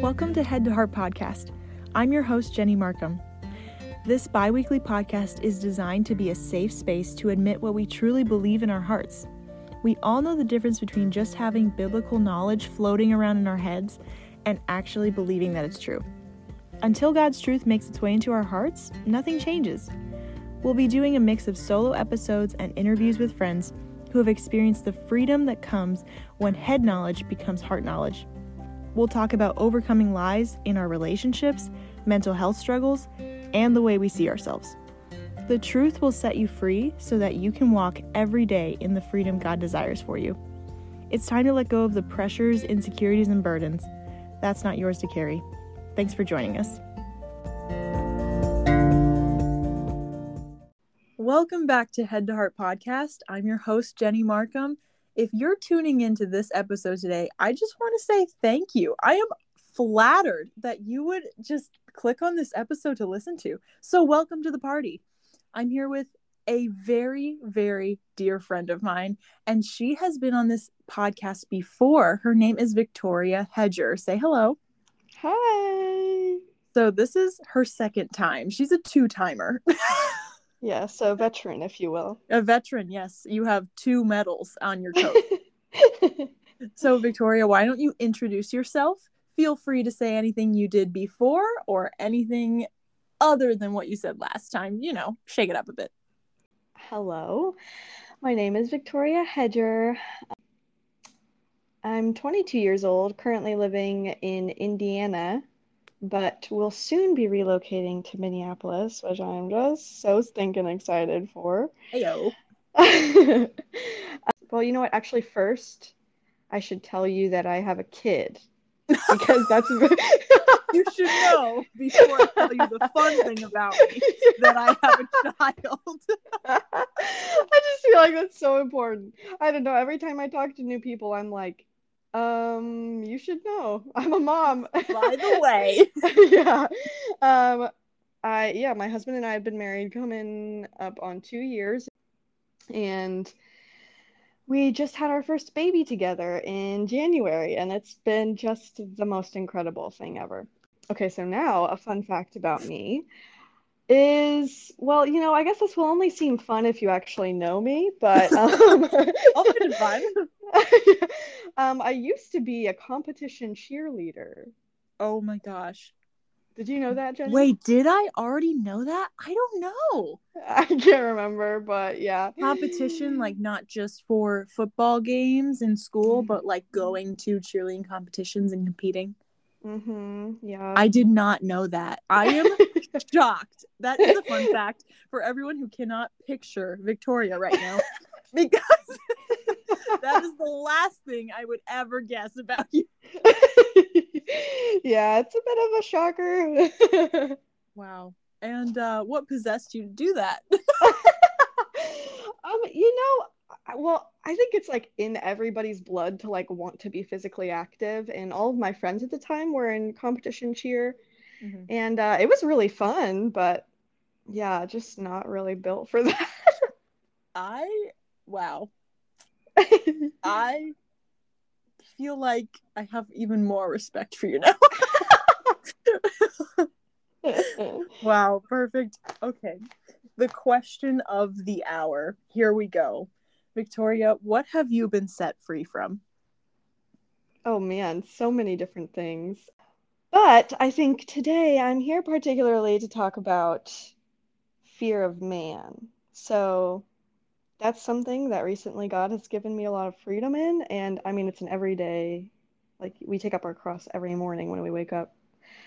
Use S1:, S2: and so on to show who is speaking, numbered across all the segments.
S1: Welcome to Head to Heart Podcast. I'm your host, Jenny Markham. This bi weekly podcast is designed to be a safe space to admit what we truly believe in our hearts. We all know the difference between just having biblical knowledge floating around in our heads and actually believing that it's true. Until God's truth makes its way into our hearts, nothing changes. We'll be doing a mix of solo episodes and interviews with friends who have experienced the freedom that comes when head knowledge becomes heart knowledge. We'll talk about overcoming lies in our relationships, mental health struggles, and the way we see ourselves. The truth will set you free so that you can walk every day in the freedom God desires for you. It's time to let go of the pressures, insecurities, and burdens. That's not yours to carry. Thanks for joining us. Welcome back to Head to Heart Podcast. I'm your host, Jenny Markham. If you're tuning into this episode today, I just want to say thank you. I am flattered that you would just click on this episode to listen to. So, welcome to the party. I'm here with a very, very dear friend of mine, and she has been on this podcast before. Her name is Victoria Hedger. Say hello.
S2: Hi.
S1: So, this is her second time. She's a two timer.
S2: Yeah, so veteran, if you will.
S1: A veteran, yes. You have two medals on your coat. so, Victoria, why don't you introduce yourself? Feel free to say anything you did before or anything other than what you said last time. You know, shake it up a bit.
S2: Hello, my name is Victoria Hedger. I'm 22 years old, currently living in Indiana, but will soon be relocating to Minneapolis, which I'm just so stinking excited for.
S1: Heyo.
S2: well, you know what? Actually, first, I should tell you that I have a kid because that's
S1: you should know before I tell you the fun thing about me that I have a child.
S2: I just feel like that's so important. I don't know. Every time I talk to new people, I'm like, um, you should know. I'm a mom.
S1: By the way.
S2: yeah. Um I yeah, my husband and I have been married coming up on 2 years and we just had our first baby together in January and it's been just the most incredible thing ever. Okay, so now a fun fact about me is well, you know, I guess this will only seem fun if you actually know me, but um,
S1: I'll find it fun.
S2: um, I used to be a competition cheerleader.
S1: Oh my gosh.
S2: Did you know that, Jenny?
S1: Wait, did I already know that? I don't know.
S2: I can't remember, but yeah.
S1: Competition, like not just for football games in school, but like going to cheerleading competitions and competing.
S2: Mm-hmm. Yeah.
S1: I did not know that. I am shocked. That is a fun fact for everyone who cannot picture Victoria right now. because that is the last thing I would ever guess about you.
S2: yeah, it's a bit of a shocker.
S1: wow. And uh, what possessed you to do that?
S2: um, you know, well, I think it's like in everybody's blood to like want to be physically active, and all of my friends at the time were in competition cheer, mm-hmm. and uh, it was really fun. But yeah, just not really built for that.
S1: I wow. I feel like I have even more respect for you now. wow, perfect. Okay. The question of the hour. Here we go. Victoria, what have you been set free from?
S2: Oh man, so many different things. But I think today I'm here particularly to talk about fear of man. So that's something that recently God has given me a lot of freedom in. And I mean, it's an everyday, like we take up our cross every morning when we wake up.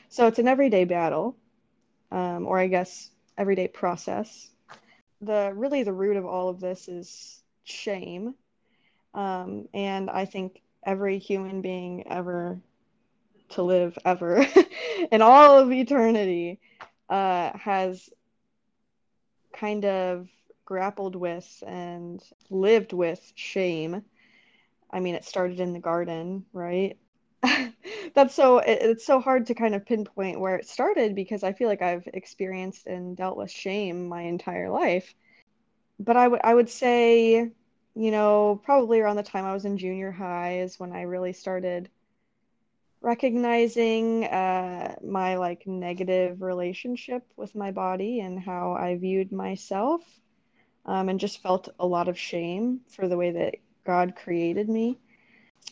S2: So it's an everyday battle, um, or I guess everyday process. The really the root of all of this is shame. Um, and I think every human being ever to live ever in all of eternity uh, has kind of grappled with and lived with shame. I mean, it started in the garden, right? That's so it, it's so hard to kind of pinpoint where it started because I feel like I've experienced and dealt with shame my entire life. But I would I would say, you know, probably around the time I was in junior high is when I really started recognizing uh, my like negative relationship with my body and how I viewed myself, um, and just felt a lot of shame for the way that God created me,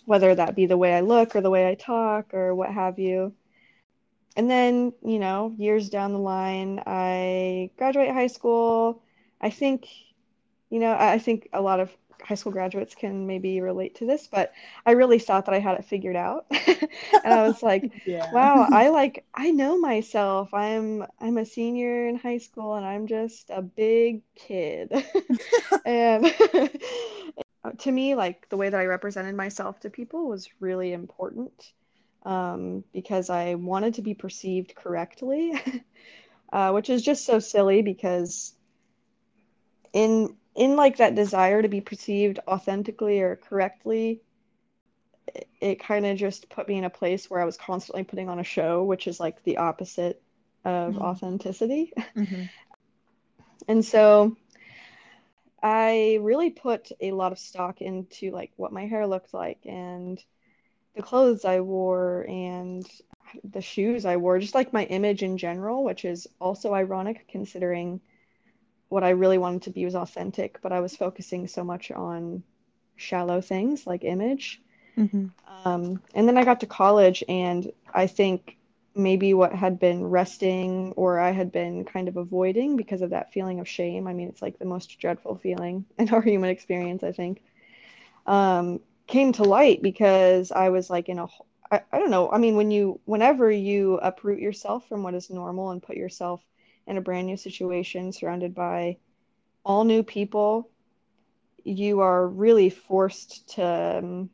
S2: whether that be the way I look or the way I talk or what have you. And then, you know, years down the line, I graduate high school. I think, you know, I think a lot of high school graduates can maybe relate to this, but I really thought that I had it figured out. and I was like, yeah. wow, I like I know myself. I'm I'm a senior in high school and I'm just a big kid. and to me, like the way that I represented myself to people was really important um, because I wanted to be perceived correctly, uh, which is just so silly because in in like that desire to be perceived authentically or correctly it, it kind of just put me in a place where i was constantly putting on a show which is like the opposite of mm-hmm. authenticity mm-hmm. and so i really put a lot of stock into like what my hair looked like and the clothes i wore and the shoes i wore just like my image in general which is also ironic considering what I really wanted to be was authentic, but I was focusing so much on shallow things like image. Mm-hmm. Um, and then I got to college, and I think maybe what had been resting or I had been kind of avoiding because of that feeling of shame. I mean, it's like the most dreadful feeling in our human experience, I think, um, came to light because I was like in a I, I don't know. I mean, when you, whenever you uproot yourself from what is normal and put yourself in a brand new situation surrounded by all new people, you are really forced to, um,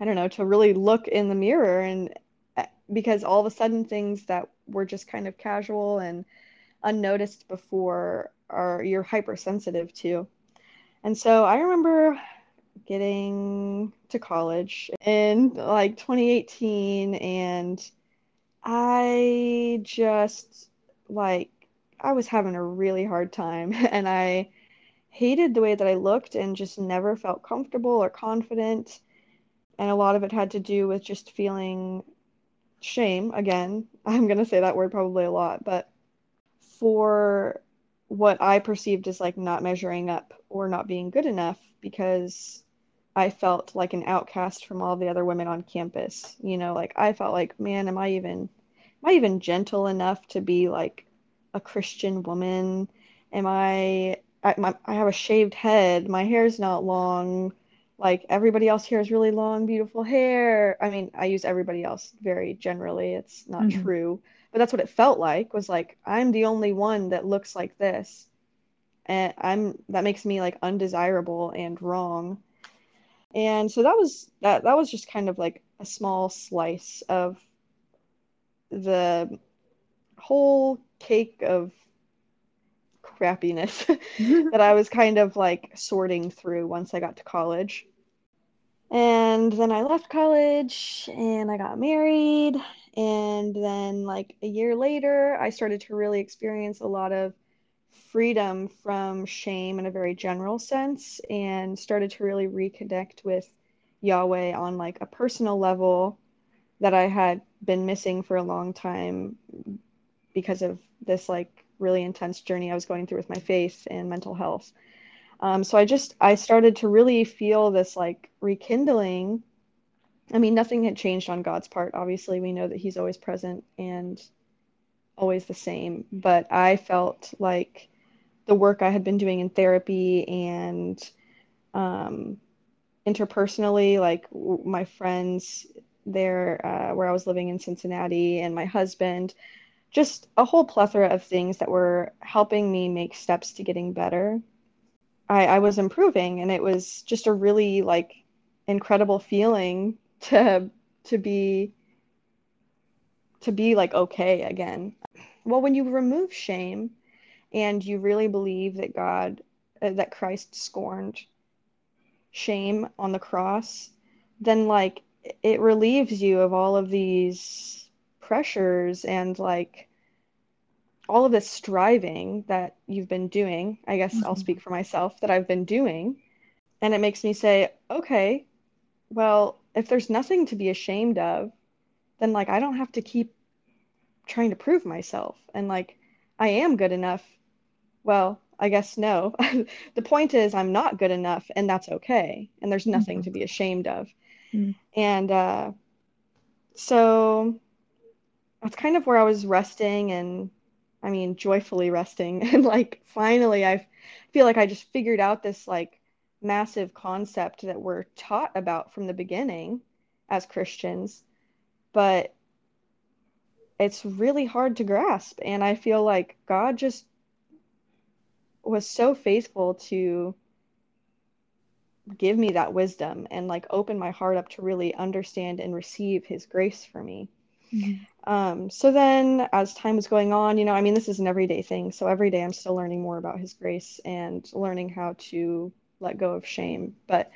S2: I don't know, to really look in the mirror and uh, because all of a sudden things that were just kind of casual and unnoticed before are you're hypersensitive to. And so I remember getting to college in like 2018 and I just like I was having a really hard time and I hated the way that I looked and just never felt comfortable or confident. And a lot of it had to do with just feeling shame. Again, I'm going to say that word probably a lot, but for what I perceived as like not measuring up or not being good enough because I felt like an outcast from all the other women on campus. You know, like I felt like, man, am I even am I even gentle enough to be like a Christian woman? Am I I, my, I have a shaved head. My hair's not long. Like everybody else here has really long, beautiful hair. I mean, I use everybody else very generally. It's not mm-hmm. true, but that's what it felt like. Was like I'm the only one that looks like this, and I'm that makes me like undesirable and wrong. And so that was that. That was just kind of like a small slice of the whole cake of crappiness that I was kind of like sorting through once I got to college. And then I left college and I got married. And then, like a year later, I started to really experience a lot of freedom from shame in a very general sense and started to really reconnect with Yahweh on like a personal level that I had been missing for a long time because of this like really intense journey I was going through with my faith and mental health. Um, so I just I started to really feel this like rekindling. I mean, nothing had changed on God's part. Obviously, we know that He's always present and always the same. But I felt like the work I had been doing in therapy and um, interpersonally, like my friends there uh, where I was living in Cincinnati and my husband, just a whole plethora of things that were helping me make steps to getting better. I, I was improving and it was just a really like incredible feeling to to be to be like okay again. Well, when you remove shame and you really believe that God uh, that Christ scorned shame on the cross, then like it relieves you of all of these pressures and like all of this striving that you've been doing. I guess mm-hmm. I'll speak for myself that I've been doing. And it makes me say, okay, well, if there's nothing to be ashamed of, then like I don't have to keep trying to prove myself. And like I am good enough. Well, I guess no. the point is I'm not good enough and that's okay. And there's nothing mm-hmm. to be ashamed of. Mm-hmm. And uh, so that's kind of where I was resting and I mean joyfully resting and like finally I feel like I just figured out this like massive concept that we're taught about from the beginning as Christians but it's really hard to grasp and I feel like God just was so faithful to give me that wisdom and like open my heart up to really understand and receive his grace for me Mm-hmm. Um, so then, as time was going on, you know, I mean, this is an everyday thing. So every day I'm still learning more about His grace and learning how to let go of shame. But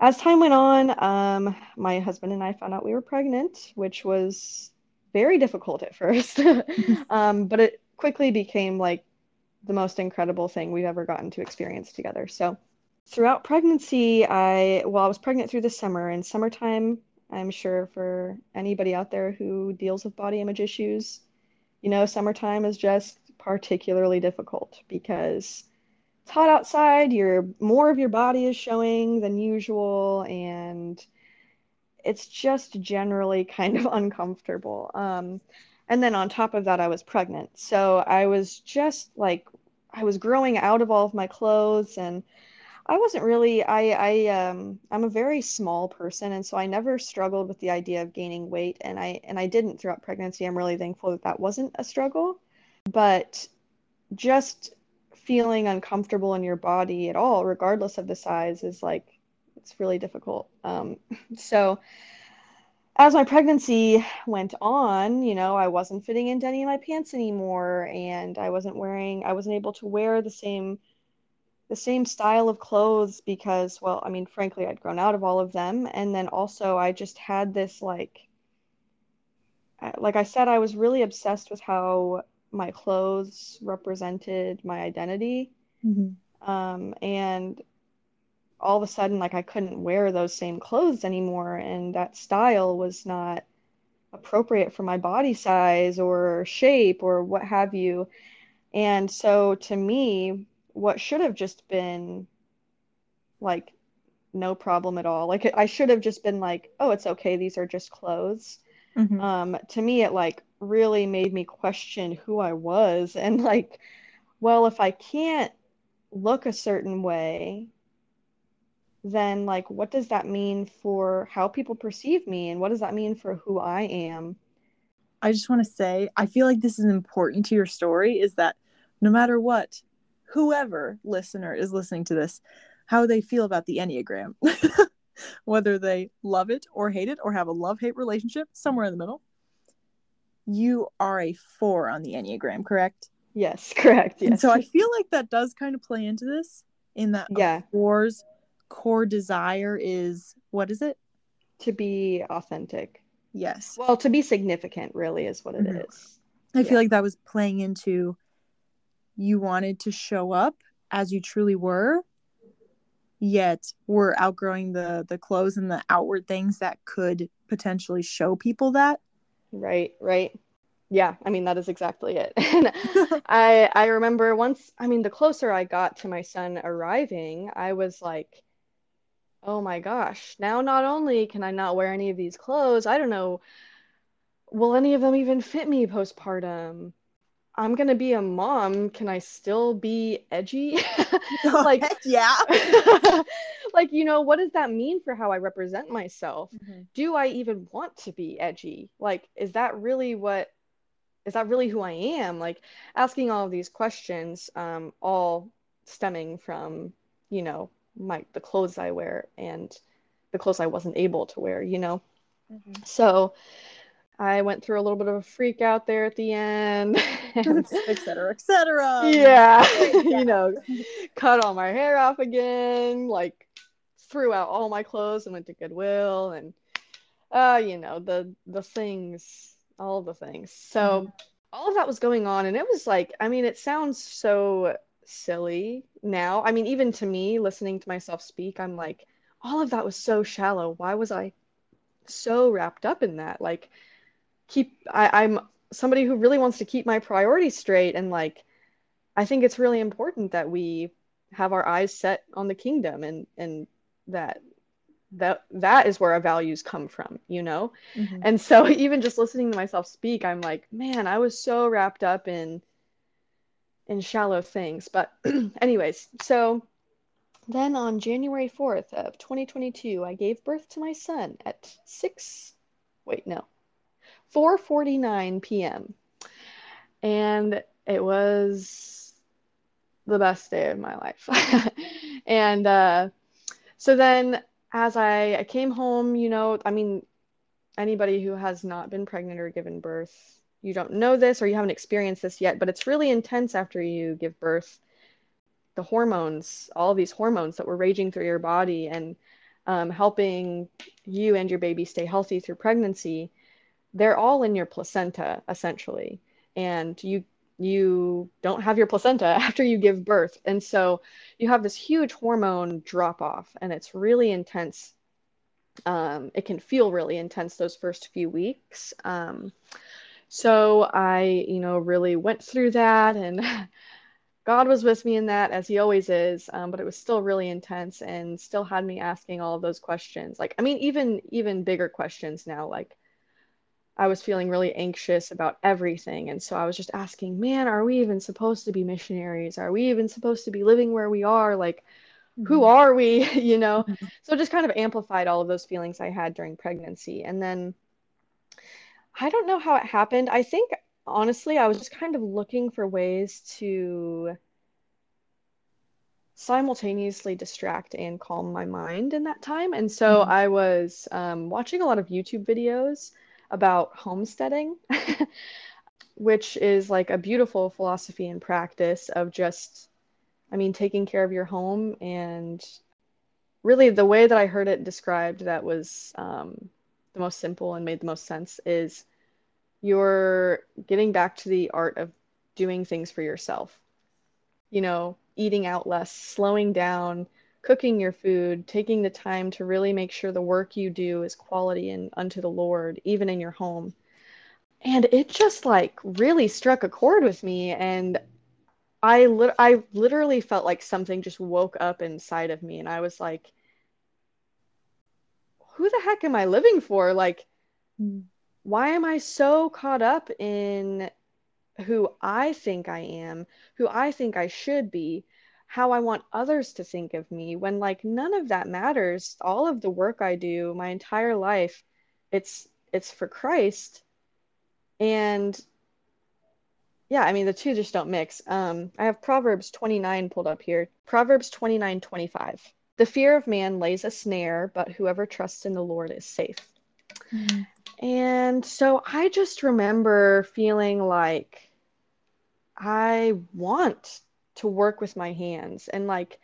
S2: as time went on, um, my husband and I found out we were pregnant, which was very difficult at first. um, but it quickly became like the most incredible thing we've ever gotten to experience together. So throughout pregnancy, I, well, I was pregnant through the summer, and summertime I'm sure for anybody out there who deals with body image issues, you know, summertime is just particularly difficult because it's hot outside, your more of your body is showing than usual and it's just generally kind of uncomfortable. Um, and then on top of that, I was pregnant. So I was just like, I was growing out of all of my clothes and I wasn't really I I um I'm a very small person and so I never struggled with the idea of gaining weight and I and I didn't throughout pregnancy. I'm really thankful that that wasn't a struggle. But just feeling uncomfortable in your body at all regardless of the size is like it's really difficult. Um so as my pregnancy went on, you know, I wasn't fitting into any of my pants anymore and I wasn't wearing I wasn't able to wear the same the same style of clothes because, well, I mean, frankly, I'd grown out of all of them. And then also, I just had this like, like I said, I was really obsessed with how my clothes represented my identity. Mm-hmm. Um, and all of a sudden, like, I couldn't wear those same clothes anymore. And that style was not appropriate for my body size or shape or what have you. And so to me, what should have just been like no problem at all. Like I should have just been like, oh, it's okay. These are just clothes. Mm-hmm. Um, to me, it like really made me question who I was and like, well, if I can't look a certain way, then like, what does that mean for how people perceive me, and what does that mean for who I am?
S1: I just want to say, I feel like this is important to your story. Is that no matter what, whoever listener is listening to this how they feel about the Enneagram, whether they love it or hate it or have a love hate relationship, somewhere in the middle. You are a four on the Enneagram, correct?
S2: Yes, correct. Yes.
S1: And so I feel like that does kind of play into this in that yeah. four's core desire is what is it?
S2: To be authentic.
S1: Yes.
S2: Well, to be significant, really, is what it mm-hmm. is.
S1: I yeah. feel like that was playing into you wanted to show up as you truly were yet we're outgrowing the the clothes and the outward things that could potentially show people that?
S2: Right right. Yeah i mean that is exactly it. I i remember once i mean the closer i got to my son arriving i was like oh my gosh now not only can i not wear any of these clothes i don't know will any of them even fit me postpartum I'm gonna be a mom. Can I still be edgy?
S1: like, yeah.
S2: like, you know, what does that mean for how I represent myself? Mm-hmm. Do I even want to be edgy? Like, is that really what? Is that really who I am? Like, asking all of these questions, um, all stemming from, you know, my the clothes I wear and the clothes I wasn't able to wear. You know, mm-hmm. so I went through a little bit of a freak out there at the end,
S1: etc., etc.
S2: Yeah, you know, cut all my hair off again, like threw out all my clothes and went to Goodwill, and uh, you know, the the things, all the things. So mm-hmm. all of that was going on, and it was like, I mean, it sounds so silly now. I mean, even to me, listening to myself speak, I'm like, all of that was so shallow. Why was I so wrapped up in that? Like keep I, I'm somebody who really wants to keep my priorities straight. And like I think it's really important that we have our eyes set on the kingdom and and that that that is where our values come from you know? Mm-hmm. and so even just listening to myself speak i'm like man i was so wrapped up in in shallow things. But anyways so then on january 4th of 2022 i gave birth to my son at 6 wait no 4:49 p.m. and it was the best day of my life and uh, so then as I, I came home, you know, I mean, anybody who has not been pregnant or given birth, you don't know this or you haven't experienced this yet, but it's really intense after you give birth. The hormones, all these hormones that were raging through your body and um, helping you and your baby stay healthy through pregnancy, they're all in your placenta essentially. And you you don't have your placenta after you give birth. And so you have this huge hormone drop off, and it's really intense. Um, it can feel really intense those first few weeks. Um, so I, you know, really went through that, and God was with me in that, as He always is. Um, but it was still really intense, and still had me asking all of those questions. Like, I mean, even even bigger questions now, like I was feeling really anxious about everything. And so I was just asking, man, are we even supposed to be missionaries? Are we even supposed to be living where we are? Like, mm-hmm. who are we? you know? Mm-hmm. So just kind of amplified all of those feelings I had during pregnancy. And then I don't know how it happened. I think, honestly, I was just kind of looking for ways to simultaneously distract and calm my mind in that time. And so mm-hmm. I was um, watching a lot of YouTube videos about homesteading, which is like a beautiful philosophy and practice of just, I mean, taking care of your home. And really, the way that I heard it described that was um, the most simple and made the most sense is you're getting back to the art of doing things for yourself. You know, eating out less, slowing down, cooking your food, taking the time to really make sure the work you do is quality and unto the Lord, even in your home. And it just like really struck a chord with me. And I, li- I literally felt like something just woke up inside of me. And I was like, who the heck am I living for? Like, why am I so caught up in who I think I am, who I think I should be, how I want others to think of me when like none of that matters. All of the work I do my entire life, it's it's for Christ. And yeah, I mean the two just don't mix. Um, I have Proverbs 29 pulled up here. Proverbs 29, 25. The fear of man lays a snare, but whoever trusts in the Lord is safe. Mm-hmm. And so I just remember feeling like I want to work with my hands and like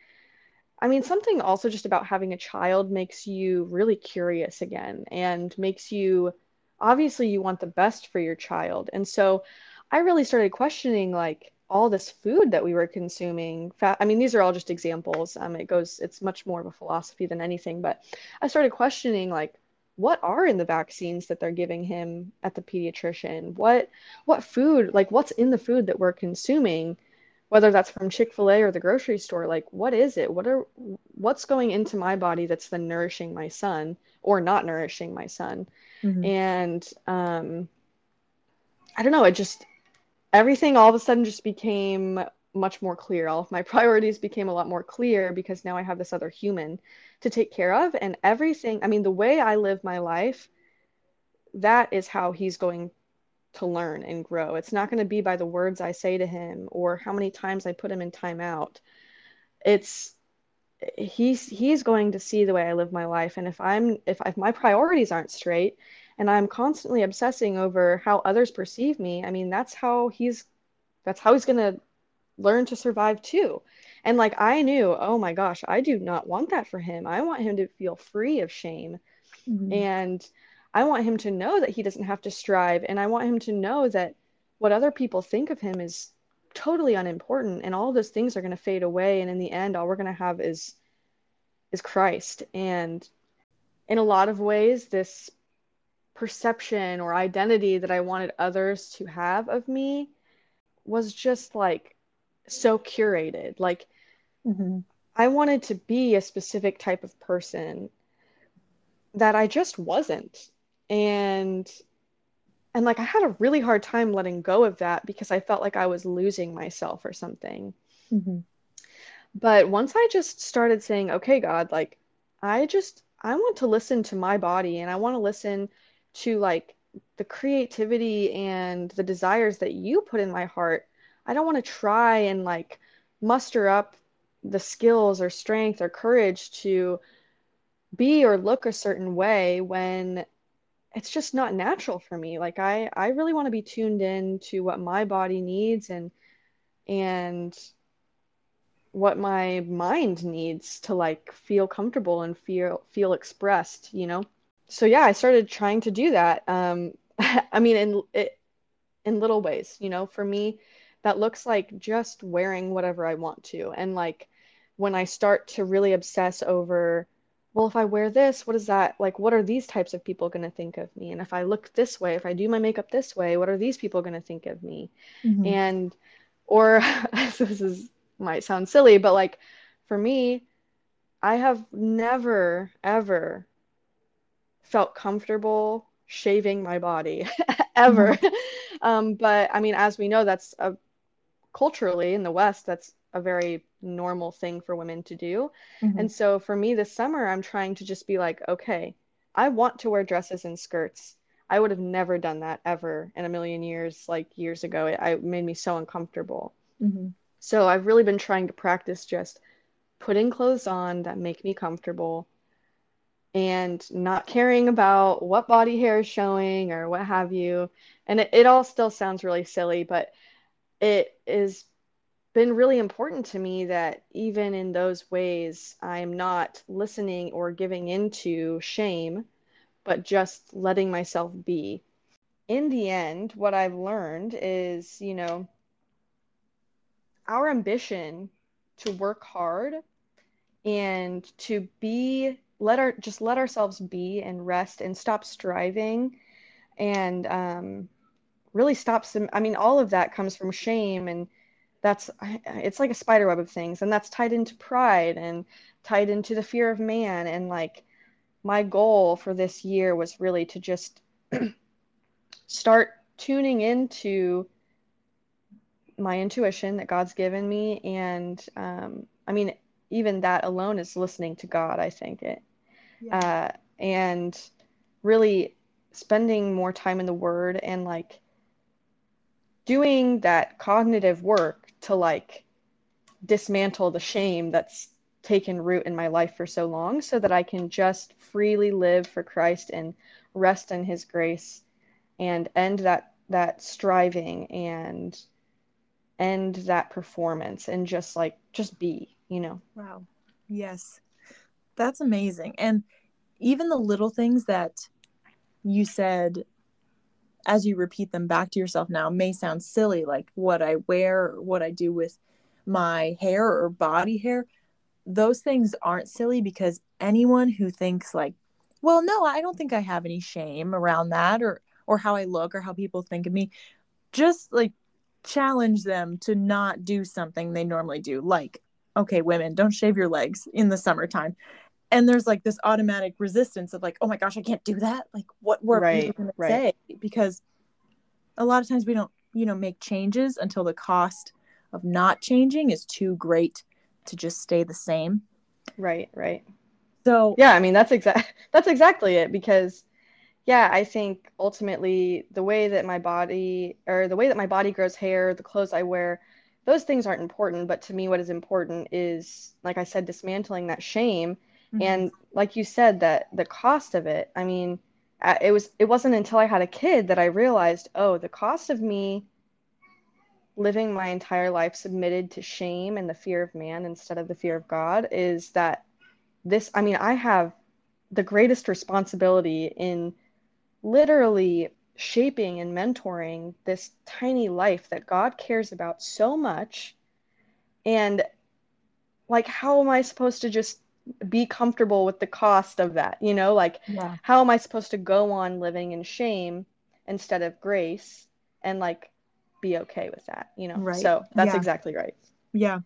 S2: I mean, something also just about having a child makes you really curious again and makes you obviously you want the best for your child. And so I really started questioning like all this food that we were consuming. I mean, these are all just examples. Um, it goes, it's much more of a philosophy than anything. But I started questioning like, what are in the vaccines that they're giving him at the pediatrician? What, what food, like, what's in the food that we're consuming? Whether that's from Chick-fil-A or the grocery store like what is it? What are what's going into my body that's then nourishing my son or not nourishing my son? Mm-hmm. and um I don't know it just everything all of a sudden just became much more clear. All of my priorities became a lot more clear because now I have this other human to take care of. And everything I mean the way I live my life that is how he's going to learn and grow. It's not going to be by the words I say to him or how many times I put him in timeout. It's he's he's going to see the way I live my life and if I'm if, if my priorities aren't straight and I'm constantly obsessing over how others perceive me, I mean that's how he's that's how he's going to learn to survive too. And like I knew, oh my gosh, I do not want that for him. I want him to feel free of shame. Mm-hmm. And I want him to know that he doesn't have to strive. And I want him to know that what other people think of him is totally unimportant. And all those things are going to fade away. And in the end, all we're going to have is, is Christ. And in a lot of ways, this perception or identity that I wanted others to have of me was just like so curated. Like, mm-hmm. I wanted to be a specific type of person that I just wasn't. And and like I had a really hard time letting go of that because I felt like I was losing myself or something. Mm-hmm. But once I just started saying, okay, God, like I just I want to listen to my body and I want to listen to like the creativity and the desires that you put in my heart. I don't want to try and like muster up the skills or strength or courage to be or look a certain way when it's just not natural for me like i i really want to be tuned in to what my body needs and and what my mind needs to like feel comfortable and feel feel expressed you know? So yeah i started trying to do that um i mean in it in little ways you know? For me that looks like just wearing whatever i want to and like when i start to really obsess over well, if I wear this, what is that? Like, what are these types of people going to think of me? And if I look this way, if I do my makeup this way, what are these people going to think of me? Mm-hmm. And, or this is might sound silly, but like for me, I have never, ever felt comfortable shaving my body ever. Mm-hmm. um, but I mean, as we know, that's a, culturally in the West, that's a very normal thing for women to do. Mm-hmm. And so for me this summer, I'm trying to just be like, okay, I want to wear dresses and skirts. I would have never done that ever in a million years, like years ago. It, it made me so uncomfortable. Mm-hmm. So I've really been trying to practice just putting clothes on that make me comfortable and not caring about what body hair is showing or what have you. And it, it all still sounds really silly, but it is been really important to me that even in those ways, I'm not listening or giving into shame, but just letting myself be. In the end, what I've learned is, you know, our ambition to work hard and to be let our just let ourselves be and rest and stop striving and um, really stop some i mean all of that comes from shame and that's it's like a spider web of things and that's tied into pride and tied into the fear of man and like my goal for this year was really to just start tuning into my intuition that God's given me and um, I mean even that alone is listening to God I think it yeah. uh, and really spending more time in the word and like doing that cognitive work to like dismantle the shame that's taken root in my life for so long so that I can just freely live for Christ and rest in his grace and end that that striving and end that performance and just like just be, you know.
S1: Wow. Yes. That's amazing. And even the little things that you said as you repeat them back to yourself now may sound silly like what i wear what i do with my hair or body hair. Those things aren't silly because anyone who thinks like well no i don't think i have any shame around that or or how i look or how people think of me just like challenge them to not do something they normally do. Like okay women don't shave your legs in the summertime and there's like this automatic resistance of like oh my gosh i can't do that? Like what were right, people right. to say? Because a lot of times we don't you know make changes until the cost of not changing is too great to just stay the same.
S2: Right right.
S1: So
S2: yeah i mean that's exact that's exactly it because yeah i think ultimately the way that my body or the way that my body grows hair the clothes i wear those things aren't important but to me what is important is like i said dismantling that shame Mm-hmm. And like you said, that the cost of it, I mean, it was it wasn't until I had a kid that I realized, oh, the cost of me living my entire life submitted to shame and the fear of man instead of the fear of God is that this I mean, I have the greatest responsibility in literally shaping and mentoring this tiny life that God cares about so much. And like, how am I supposed to just be comfortable with the cost of that you know like
S1: Yeah.
S2: how am i supposed to go on living in shame instead of grace and like be okay with that you know
S1: Right.
S2: so that's
S1: Yeah.
S2: exactly right
S1: Yeah.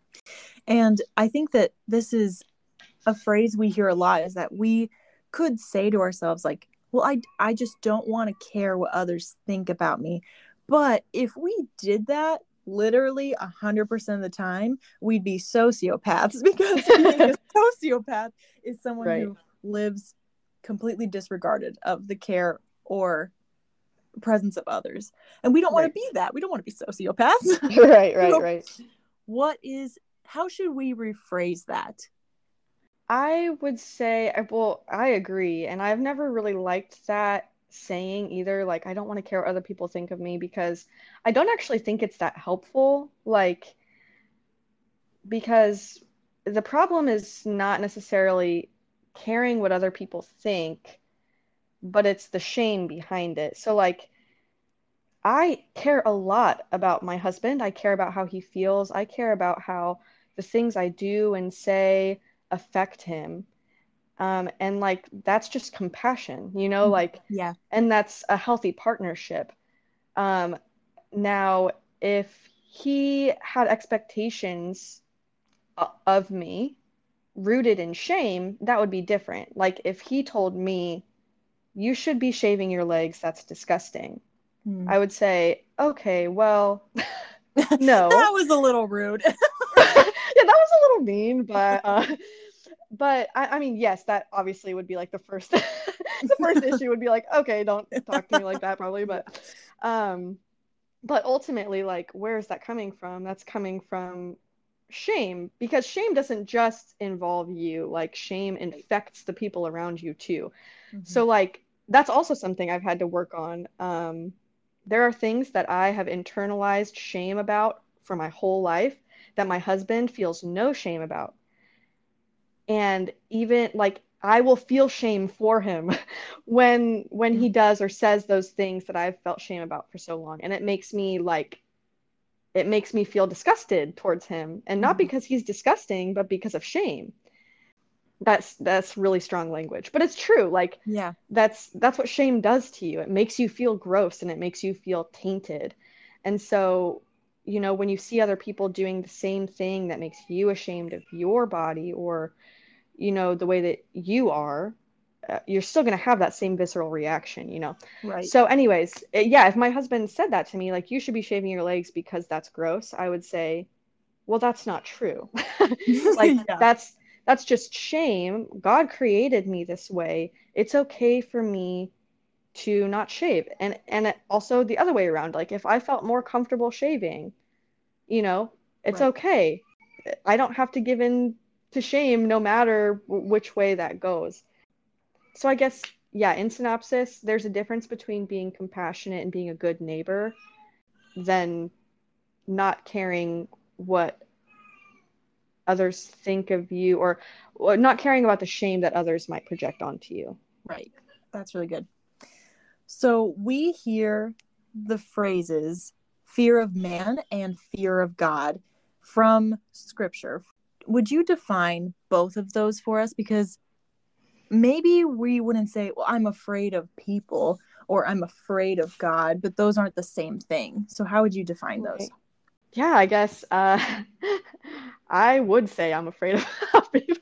S1: And I think that this is a phrase we hear a lot is that we could say to ourselves like, well, I I just don't want to care what others think about me. But if we did that literally a hundred percent of the time, we'd be sociopaths because being a sociopath is someone
S2: Right.
S1: who lives completely disregarded of the care or presence of others. And we don't want
S2: Right.
S1: to be that. We don't want to be sociopaths.
S2: right right
S1: So-
S2: right
S1: what is how should we rephrase that
S2: I would say, well, I agree. And I've never really liked that saying either. Like, I don't want to care what other people think of me because I don't actually think it's that helpful. Like, because the problem is not necessarily caring what other people think, but it's the shame behind it. So, like, I care a lot about my husband. I care about how he feels. I care about how the things I do and say affect him. Um, and like that's just compassion, you know,
S1: Mhm.
S2: like,
S1: yeah
S2: and that's a healthy partnership. Um, now, if he had expectations of me rooted in shame, that would be different. Like if he told me, you should be shaving your legs, that's disgusting.
S1: Hmm.
S2: I would say, okay, well, no.
S1: that was a little rude
S2: yeah, that was a little mean, but uh, but I, I mean, yes, that obviously would be like the first the first issue would be like, okay, don't talk to me like that, probably, but um, but ultimately, like, where is that coming from? That's coming from shame because shame doesn't just involve you, like, shame infects the people around you too.
S1: Mhm.
S2: So like that's also something I've had to work on. Um, there are things that I have internalized shame about for my whole life that my husband feels no shame about. And even like I will feel shame for him when when he does or says those things that I've felt shame about for so long. And it makes me like it makes me feel disgusted towards him and not
S1: Mhm.
S2: because he's disgusting but because of shame. That's that's really strong language, but it's true. Like
S1: yeah
S2: that's that's what shame does to you. It makes you feel gross and it makes you feel tainted. And so, you know, when you see other people doing the same thing that makes you ashamed of your body or, you know, the way that you are, uh, you're still going to have that same visceral reaction, you know.
S1: right
S2: So, anyways, uh, yeah, if my husband said that to me, like, you should be shaving your legs because that's gross, I would say, well, that's not true. like,
S1: Yeah.
S2: that's that's just shame. God created me this way. It's okay for me to not shave. And and also the other way around. Like, if I felt more comfortable shaving, you know, it's
S1: Right.
S2: okay. I don't have to give in to shame no matter w- which way that goes. So I guess, yeah, in synopsis, there's a difference between being compassionate and being a good neighbor than not caring what others think of you or, or not caring about the shame that others might project onto you.
S1: Right. That's really good. So we hear the phrases fear of man and fear of God from scripture. Would you define both of those for us? Because maybe we wouldn't say, well, I'm afraid of people or I'm afraid of God, but those aren't the same thing. So how would you define those?
S2: Yeah, I guess uh, I would say I'm afraid of people,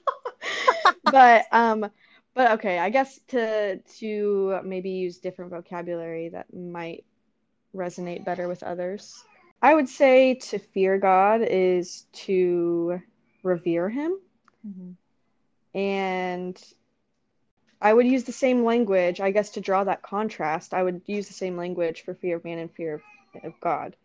S2: but um, but okay, I guess to to maybe use different vocabulary that might resonate better with others. I would say to fear God is to revere Him,
S1: Mhm.
S2: and I would use the same language, I guess, to draw that contrast. I would use the same language for fear of man and fear of, of God.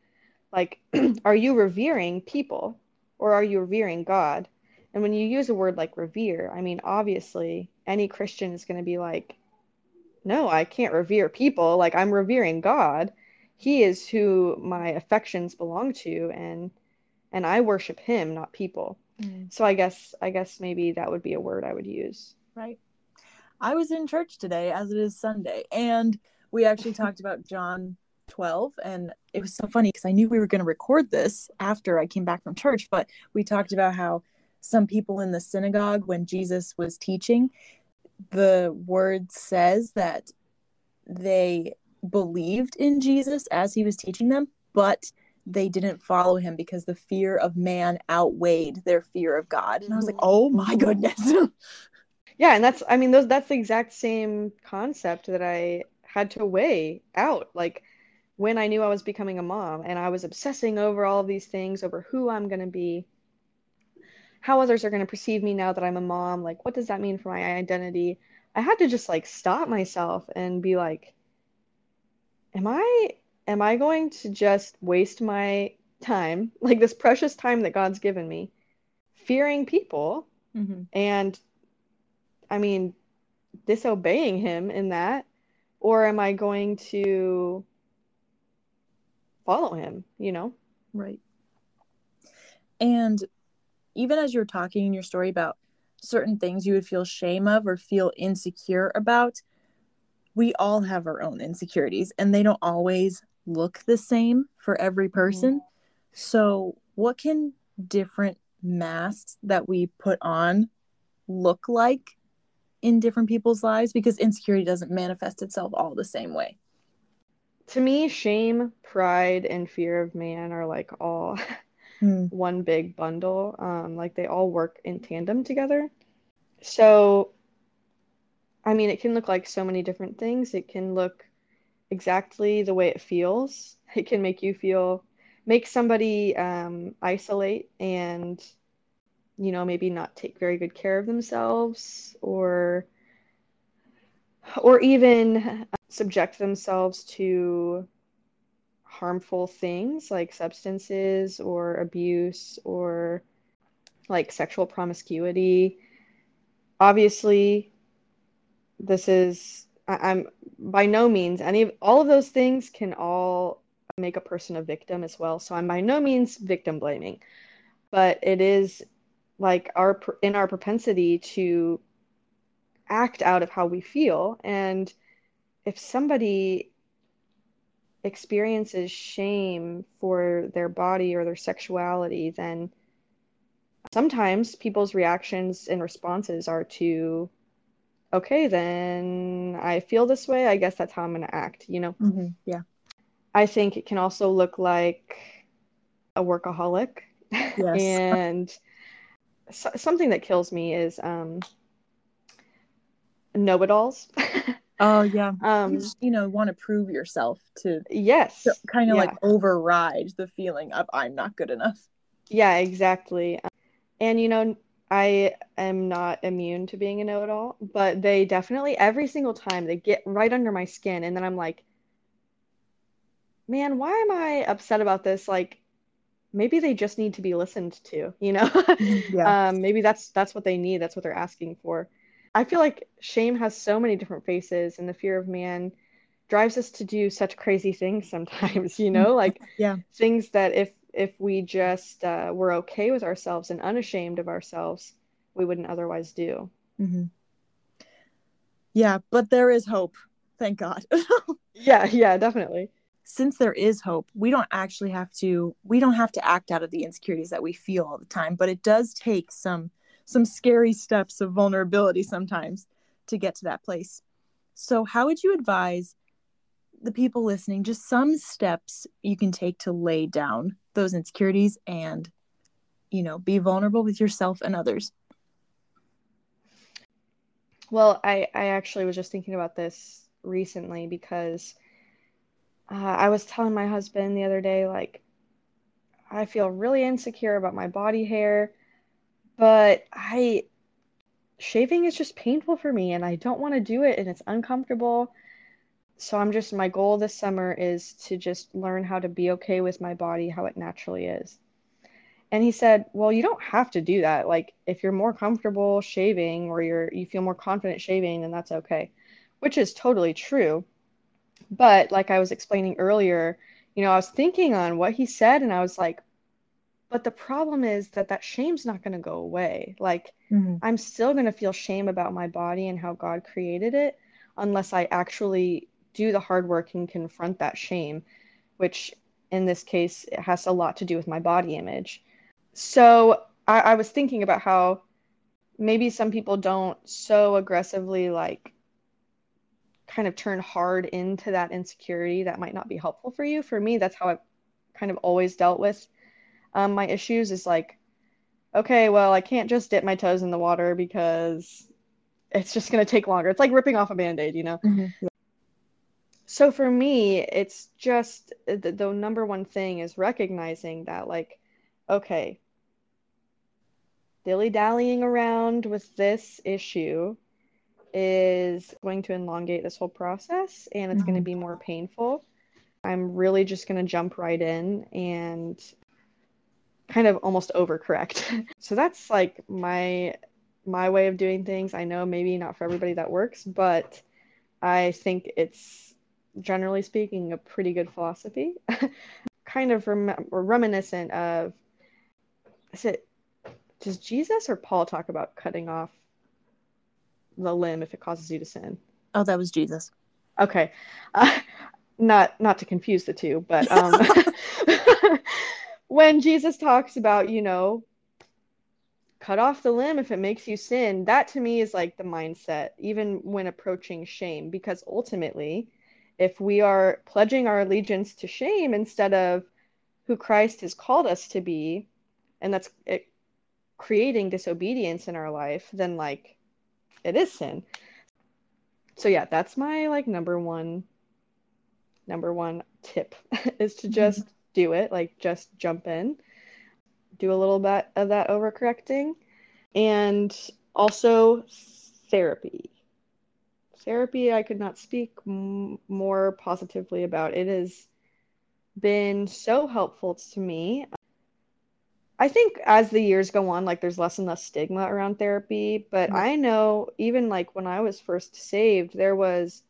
S2: Like, are you revering people or are you revering God? And when you use a word like revere, I mean, obviously, any Christian is going to be like, no, I can't revere people. Like, I'm revering God. He is who my affections belong to, and and I worship Him, not people.
S1: Mm.
S2: So I guess I guess maybe that would be a word I would use.
S1: Right. I was in church today, as it is Sunday, and we actually talked about John 12. And it was so funny because I knew we were going to record this after I came back from church, but we talked about how some people in the synagogue when Jesus was teaching, the word says that they believed in Jesus as he was teaching them, but they didn't follow him because the fear of man outweighed their fear of God. And I was like,
S2: Mm-hmm.
S1: oh my goodness.
S2: Yeah, and that's I mean those that's the exact same concept that I had to weigh out like when I knew I was becoming a mom and I was obsessing over all of these things over who I'm going to be, how others are going to perceive me now that I'm a mom, like what does that mean for my identity? I had to just like stop myself and be like am I am I going to just waste my time, like this precious time that God's given me, fearing people
S1: hmm
S2: and I mean, disobeying him in that, or am I going to follow him, you know?
S1: Right. And even as you're talking in your story about certain things you would feel shame of or feel insecure about, we all have our own insecurities and they don't always look the same for every mm-hmm. person. So, what can different masks that we put on look like in different people's lives? Because insecurity doesn't manifest itself all the same way.
S2: To me, shame, pride, and fear of man are like all
S1: Hmm.
S2: one big bundle. Um, like they all work in tandem together. So, I mean, it can look like so many different things. It can look exactly the way it feels. It can make you feel, make somebody um, isolate and, you know, maybe not take very good care of themselves or, or even subject themselves to harmful things like substances or abuse or like sexual promiscuity. Obviously, this is I, I'm by no means any of all of those things can all make a person a victim as well. So I'm by no means victim blaming, but it is like our in our propensity to act out of how we feel and if somebody experiences shame for their body or their sexuality, then sometimes people's reactions and responses are to, okay, then I feel this way. I guess that's how I'm going to act, you know?
S1: Mhm. Yeah.
S2: I think it can also look like a workaholic.
S1: Yes.
S2: And so- something that kills me is um, know-it-alls.
S1: Oh, yeah.
S2: Um,
S1: you, you know, want to prove yourself to
S2: yes.
S1: kind of
S2: Yeah.
S1: like override the feeling of I'm not good enough.
S2: Yeah, exactly. And you know, I am not immune to being a know-it-all, but they definitely every single time they get right under my skin, and then I'm like, man, why am I upset about this? Like, maybe they just need to be listened to, you know?
S1: Yeah.
S2: Um, maybe that's that's what they need, that's what they're asking for. I feel like shame has so many different faces, and the fear of man drives us to do such crazy things sometimes, you know? Like
S1: Yeah.
S2: things that if if we just uh, were okay with ourselves and unashamed of ourselves, we wouldn't otherwise do.
S1: hmm Yeah, but there is hope. Thank God.
S2: Yeah, yeah, definitely.
S1: Since there is hope, we don't actually have to we don't have to act out of the insecurities that we feel all the time, but it does take some some scary steps of vulnerability sometimes to get to that place. So, how would you advise the people listening just some steps you can take to lay down those insecurities and you know, be vulnerable with yourself and others?
S2: Well, I I actually was just thinking about this recently because uh, I was telling my husband the other day, like, I feel really insecure about my body hair, but I shaving is just painful for me and I don't want to do it and it's uncomfortable. So I'm just, my goal this summer is to just learn how to be okay with my body, how it naturally is. And he said, "Well, you don't have to do that. Like if you're more comfortable shaving or you're you feel more confident shaving, then that's okay." Which is totally true. But like I was explaining earlier, you know, I was thinking on what he said and I was like, but the problem is that that shame's not going to go away. Like
S1: Mhm.
S2: I'm still going to feel shame about my body and how God created it unless I actually do the hard work and confront that shame, which in this case it has a lot to do with my body image. So I, I was thinking about how maybe some people don't so aggressively like kind of turn hard into that insecurity that might not be helpful for you. For me, that's how I've kind of always dealt with um, my issues is like, okay, well, I can't just dip my toes in the water because it's just going to take longer. It's like ripping off a band aid, you know?
S1: Mm-hmm. Yeah.
S2: So for me, it's just the, the number one thing is recognizing that, like, okay, dilly dallying around with this issue is going to elongate this whole process and it's mm-hmm. going to be more painful. I'm really just going to jump right in and kind of almost overcorrect. so that's like my my way of doing things. I know maybe not for everybody that works, but I think it's generally speaking a pretty good philosophy. kind of rem- reminiscent of is it does Jesus or Paul talk about cutting off the limb if it causes you to sin?
S1: Oh, that was Jesus.
S2: Okay. Uh, not not to confuse the two, but um when Jesus talks about, you know, cut off the limb if it makes you sin, that to me is like the mindset, even when approaching shame, because ultimately, if we are pledging our allegiance to shame instead of who Christ has called us to be, and that's it, creating disobedience in our life, then like it is sin. So yeah, that's my like number one number one tip is to just do it, like just jump in, do a little bit of that overcorrecting, and also therapy. Therapy, I could not speak m- more positively about. It has been so helpful to me. I think as the years go on, like there's less and less stigma around therapy. But mm-hmm. I know even like when I was first saved, there was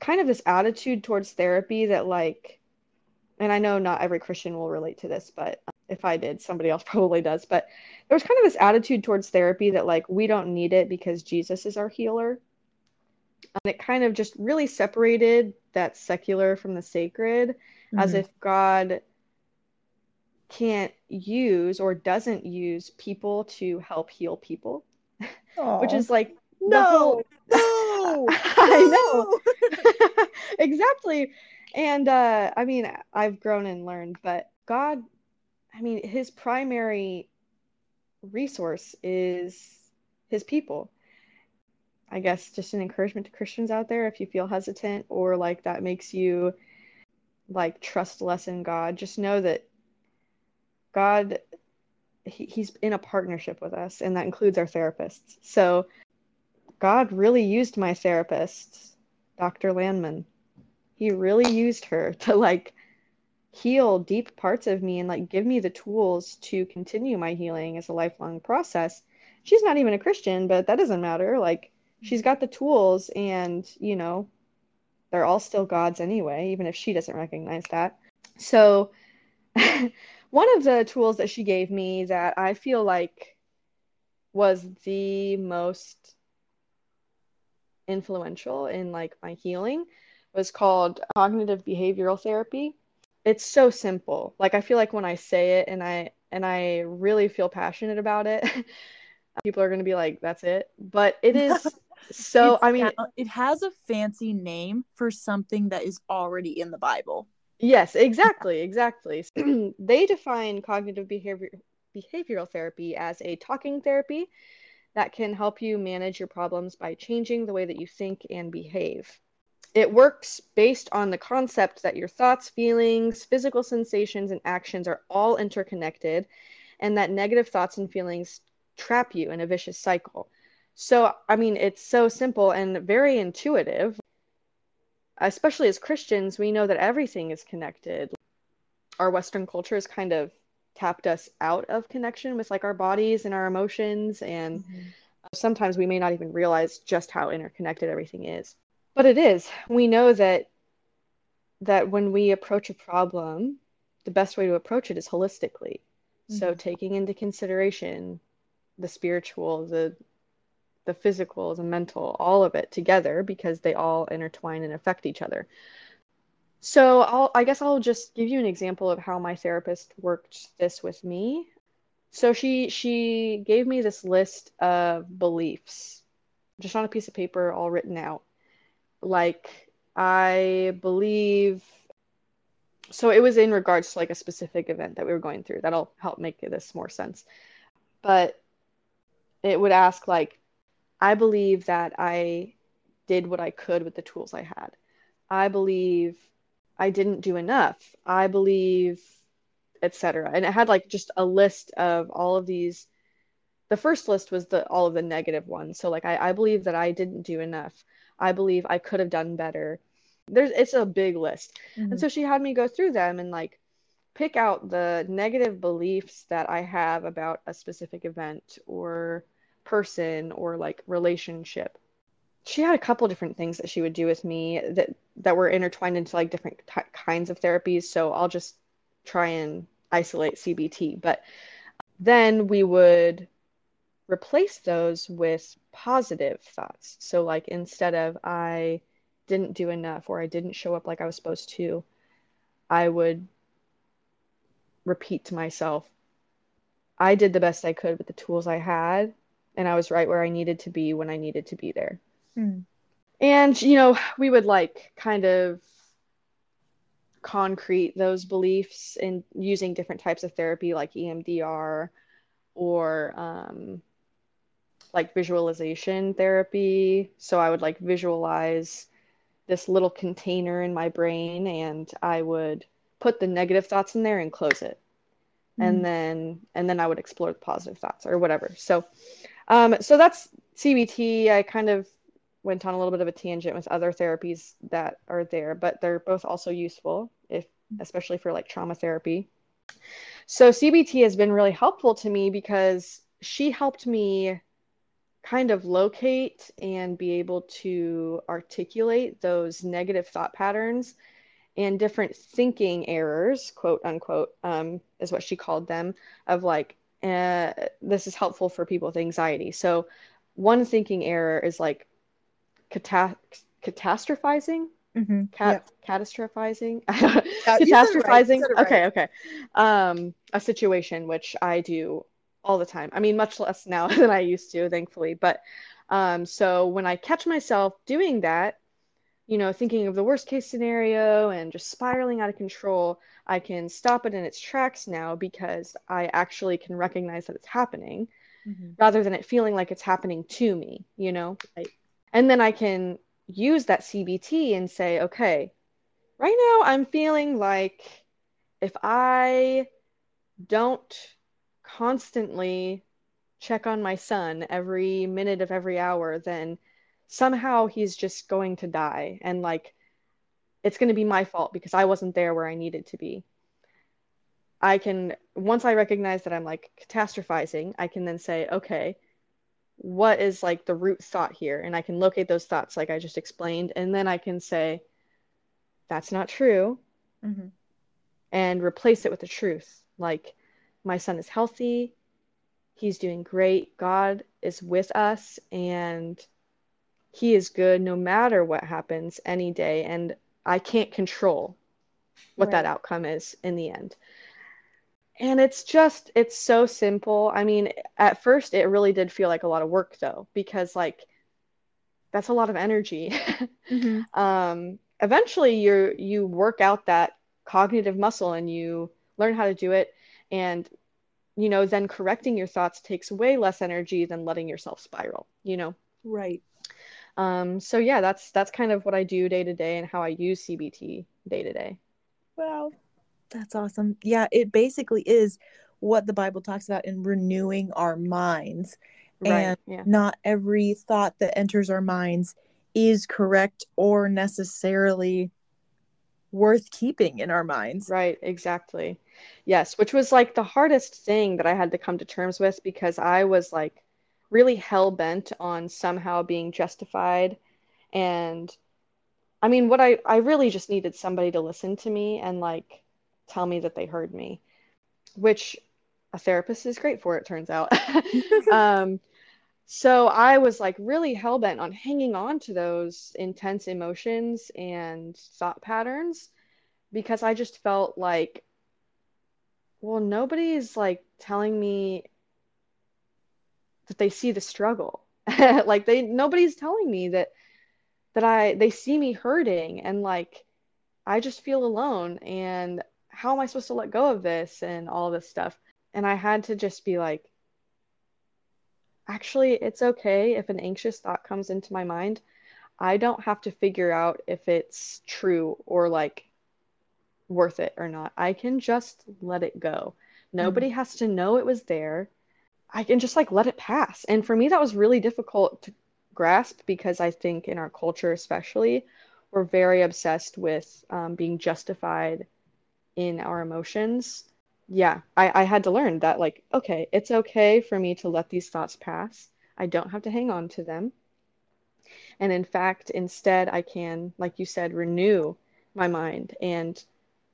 S2: kind of this attitude towards therapy that like and I know not every Christian will relate to this, but if I did, somebody else probably does. But there was kind of this attitude towards therapy that, like, we don't need it because Jesus is our healer. And it kind of just really separated that secular from the sacred, mm-hmm. as if God can't use or doesn't use people to help heal people, which is like
S1: no,
S2: whole...
S1: no,
S2: I know exactly and uh, I mean, I've grown and learned, but God, I mean, his primary resource is his people. I guess just an encouragement to Christians out there if you feel hesitant or like that makes you like trust less in God, just know that God he, he's in a partnership with us and that includes our therapists. So God really used my therapist, Dr. Landman he really used her to like heal deep parts of me and like give me the tools to continue my healing as a lifelong process. She's not even a Christian, but that doesn't matter. Like she's got the tools and, you know, they're all still God's anyway, even if she doesn't recognize that. So one of the tools that she gave me that I feel like was the most influential in like my healing was called cognitive behavioral therapy. It's so simple. Like I feel like when I say it and I and I really feel passionate about it, people are going to be like that's it. But it is so I mean
S1: it has a fancy name for something that is already in the Bible.
S2: Yes, exactly, exactly. they define cognitive behavior behavioral therapy as a talking therapy that can help you manage your problems by changing the way that you think and behave it works based on the concept that your thoughts, feelings, physical sensations, and actions are all interconnected, and that negative thoughts and feelings trap you in a vicious cycle. So, I mean, it's so simple and very intuitive. Especially as Christians, we know that everything is connected. Our Western culture has kind of tapped us out of connection with like our bodies and our emotions, and mm-hmm. sometimes we may not even realize just how interconnected everything is. But it is. We know that that when we approach a problem, the best way to approach it is holistically. Mm-hmm. So taking into consideration the spiritual, the the physical, the mental, all of it together because they all intertwine and affect each other. So I'll I guess I'll just give you an example of how my therapist worked this with me. So she she gave me this list of beliefs just on a piece of paper all written out. Like I believe so it was in regards to like a specific event that we were going through. That'll help make this more sense. But it would ask like I believe that I did what I could with the tools I had. I believe I didn't do enough. I believe etc. And it had like just a list of all of these the first list was the all of the negative ones. So like I, I believe that I didn't do enough. I believe I could have done better. There's it's a big list. Mm-hmm. And so she had me go through them and like pick out the negative beliefs that I have about a specific event or person or like relationship. She had a couple different things that she would do with me that that were intertwined into like different t- kinds of therapies. So I'll just try and isolate CBT. But then we would replace those with positive thoughts. So like instead of I didn't do enough or I didn't show up like I was supposed to, I would repeat to myself, I did the best I could with the tools I had and I was right where I needed to be when I needed to be there. Mm. And, you know, we would like kind of concrete those beliefs in using different types of therapy like EMDR or um, like visualization therapy. So I would like visualize this little container in my brain and I would put the negative thoughts in there and close it. Mm. And then and then I would explore the positive thoughts or whatever. So um, so that's CBT. I kind of went on a little bit of a tangent with other therapies that are there, but they're both also useful if especially for like trauma therapy. So CBT has been really helpful to me because she helped me kind of locate and be able to articulate those negative thought patterns and different thinking errors, quote unquote, um, is what she called them, of like uh, this is helpful for people with anxiety. So, one thinking error is like cata- catastrophizing. Mm-hmm. Cat- yeah. Catastrophizing, catastrophizing. Right. Okay, okay. Um, a situation which I do all the time. I mean, much less now than I used to, thankfully. But um, so when I catch myself doing that, you know, thinking of the worst case scenario and just spiraling out of control, I can stop it in its tracks now because I actually can recognize that it's happening mm-hmm. rather than it feeling like it's happening to me, you know? Right. And then I can use that CBT and say, okay, right now I'm feeling like if I don't constantly check on my son every minute of every hour, then somehow he's just going to die. And like, it's going to be my fault because I wasn't there where I needed to be. I can, once I recognize that I'm like catastrophizing, I can then say, okay, what is like the root thought here? And I can locate those thoughts, like I just explained. And then I can say, that's not true. Mm-hmm. And replace it with the truth. Like, my son is healthy. He's doing great. God is with us. And he is good no matter what happens any day and i can't control what right. that outcome is in the end and it's just it's so simple i mean at first it really did feel like a lot of work though because like that's a lot of energy mm-hmm. um eventually you you work out that cognitive muscle and you learn how to do it and you know then correcting your thoughts takes way less energy than letting yourself spiral you know
S1: right
S2: um, so yeah, that's that's kind of what I do day to day and how I use CBT day to day.
S1: Wow, that's awesome. Yeah, it basically is what the Bible talks about in renewing our minds. Right, and yeah. not every thought that enters our minds is correct or necessarily worth keeping in our minds.
S2: Right, exactly. Yes, which was like the hardest thing that I had to come to terms with because I was like really hell bent on somehow being justified and I mean what I I really just needed somebody to listen to me and like tell me that they heard me which a therapist is great for it turns out um so I was like really hell bent on hanging on to those intense emotions and thought patterns because I just felt like well, nobody's like telling me that they see the struggle. like they nobody's telling me that that I they see me hurting and like I just feel alone and how am I supposed to let go of this and all this stuff. And I had to just be like actually it's okay if an anxious thought comes into my mind. I don't have to figure out if it's true or like worth it or not. I can just let it go. Nobody mm-hmm. has to know it was there. I can just like let it pass. And for me, that was really difficult to grasp because I think in our culture, especially, we're very obsessed with um, being justified in our emotions. Yeah, I, I had to learn that, like, okay, it's okay for me to let these thoughts pass. I don't have to hang on to them. And in fact, instead, I can, like you said, renew my mind and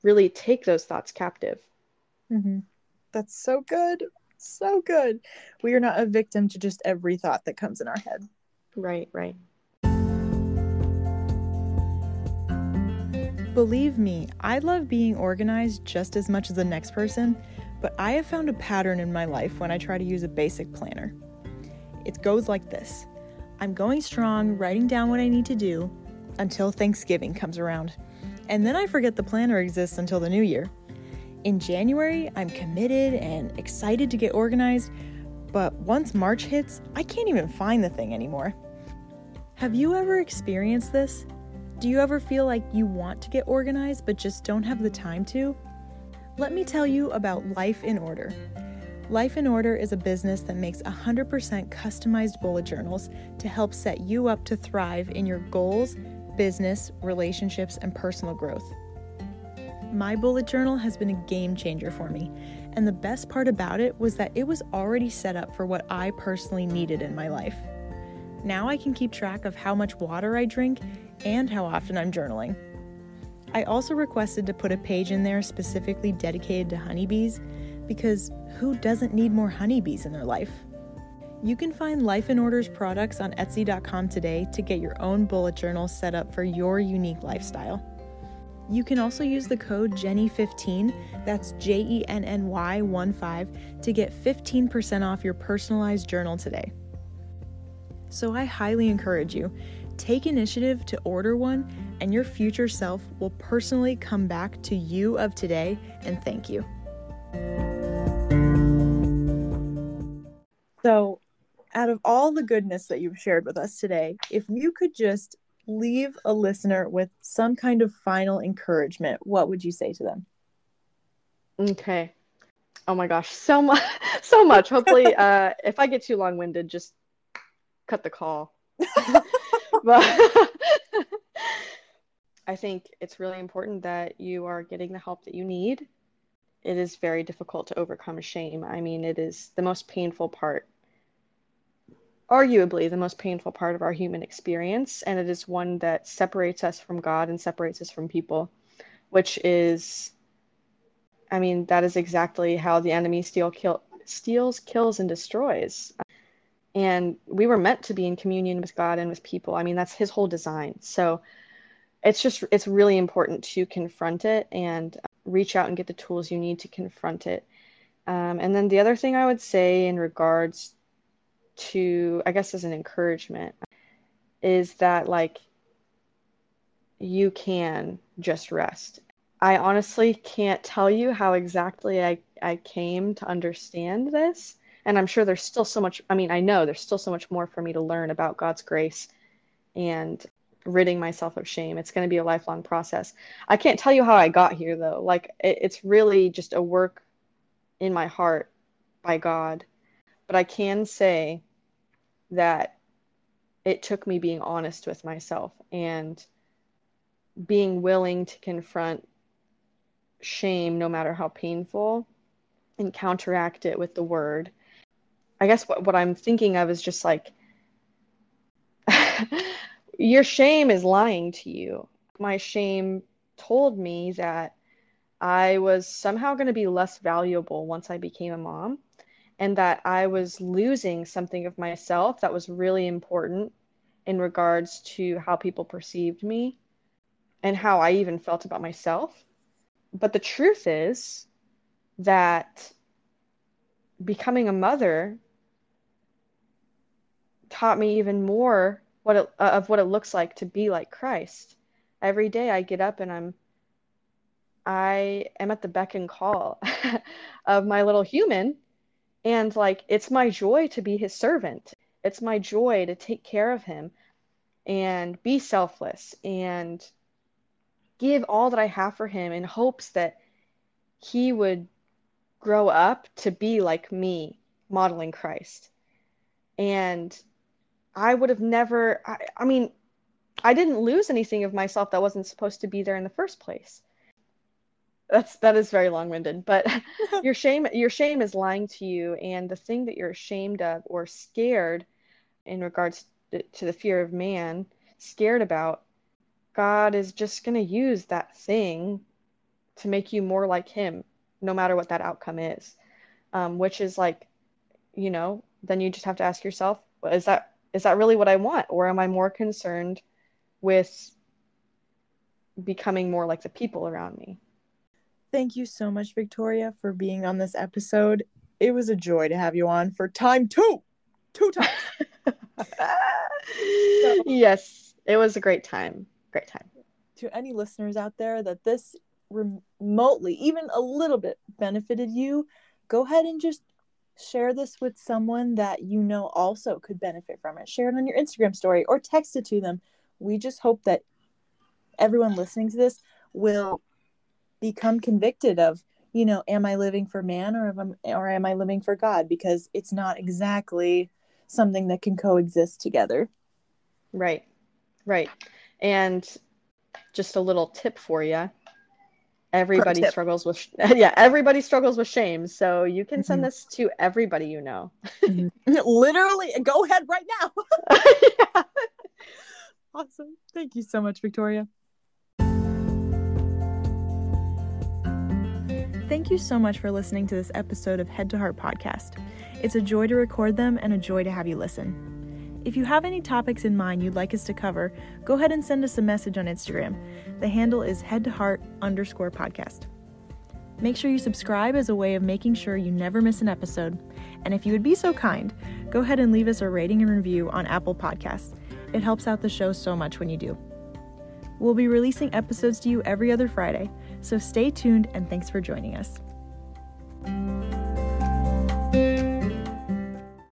S2: really take those thoughts captive.
S1: Mm-hmm. That's so good. So good. We are not a victim to just every thought that comes in our head.
S2: Right, right.
S1: Believe me, I love being organized just as much as the next person, but I have found a pattern in my life when I try to use a basic planner. It goes like this I'm going strong, writing down what I need to do until Thanksgiving comes around. And then I forget the planner exists until the new year. In January, I'm committed and excited to get organized, but once March hits, I can't even find the thing anymore. Have you ever experienced this? Do you ever feel like you want to get organized but just don't have the time to? Let me tell you about Life in Order. Life in Order is a business that makes 100% customized bullet journals to help set you up to thrive in your goals, business, relationships, and personal growth. My bullet journal has been a game changer for me, and the best part about it was that it was already set up for what I personally needed in my life. Now I can keep track of how much water I drink and how often I'm journaling. I also requested to put a page in there specifically dedicated to honeybees because who doesn't need more honeybees in their life? You can find Life in Order's products on Etsy.com today to get your own bullet journal set up for your unique lifestyle. You can also use the code JENNY15, that's J E N N Y 1 5, to get 15% off your personalized journal today. So I highly encourage you take initiative to order one, and your future self will personally come back to you of today and thank you. So, out of all the goodness that you've shared with us today, if you could just leave a listener with some kind of final encouragement, what would you say to them?
S2: Okay. Oh my gosh, so much, so much. Hopefully, uh, if I get too long-winded, just cut the call. but I think it's really important that you are getting the help that you need. It is very difficult to overcome shame. I mean, it is the most painful part arguably the most painful part of our human experience, and it is one that separates us from God and separates us from people, which is, I mean, that is exactly how the enemy steal, kill, steals, kills, and destroys. And we were meant to be in communion with God and with people. I mean, that's His whole design. So it's just, it's really important to confront it and reach out and get the tools you need to confront it. Um, and then the other thing I would say in regards to i guess as an encouragement is that like you can just rest i honestly can't tell you how exactly i i came to understand this and i'm sure there's still so much i mean i know there's still so much more for me to learn about god's grace and ridding myself of shame. It's going to be a lifelong process. I can't tell you how i got here though. Like it, it's really just a work in my heart by god. But i can say that it took me being honest with myself and being willing to confront shame, no matter how painful, and counteract it with the word. I guess what, what I'm thinking of is just like, your shame is lying to you. My shame told me that I was somehow going to be less valuable once I became a mom and that I was losing something of myself that was really important in regards to how people perceived me and how I even felt about myself. But the truth is that becoming a mother taught me even more what it, uh, of what it looks like to be like Christ. Every day I get up and I'm I am at the beck and call of my little human and like it's my joy to be his servant. It's my joy to take care of him and be selfless and give all that I have for him in hopes that he would grow up to be like me, modeling Christ. And I would have never, I, I mean, I didn't lose anything of myself that wasn't supposed to be there in the first place. That's that is very long-winded, but your shame your shame is lying to you and the thing that you're ashamed of or scared in regards to the fear of man, scared about, God is just going to use that thing to make you more like him no matter what that outcome is. Um, which is like, you know, then you just have to ask yourself, is that is that really what I want, or am I more concerned with becoming more like the people around me?
S1: Thank you so much, Victoria, for being on this episode. It was a joy to have you on for time two, two times.
S2: so, yes, it was a great time. Great time.
S1: To any listeners out there that this remotely, even a little bit, benefited you, go ahead and just share this with someone that you know also could benefit from it. Share it on your Instagram story or text it to them. We just hope that everyone listening to this will become convicted of, you know, am I living for man or am I, or am I living for God? Because it's not exactly something that can coexist together.
S2: Right. Right. And just a little tip for you everybody struggles with yeah everybody struggles with shame so you can send mm-hmm. this to everybody you know
S1: mm-hmm. literally go ahead right now yeah. awesome thank you so much victoria thank you so much for listening to this episode of head to heart podcast it's a joy to record them and a joy to have you listen if you have any topics in mind you'd like us to cover, go ahead and send us a message on Instagram. The handle is head to heart underscore podcast. Make sure you subscribe as a way of making sure you never miss an episode. And if you would be so kind, go ahead and leave us a rating and review on Apple Podcasts. It helps out the show so much when you do. We'll be releasing episodes to you every other Friday, so stay tuned and thanks for joining us.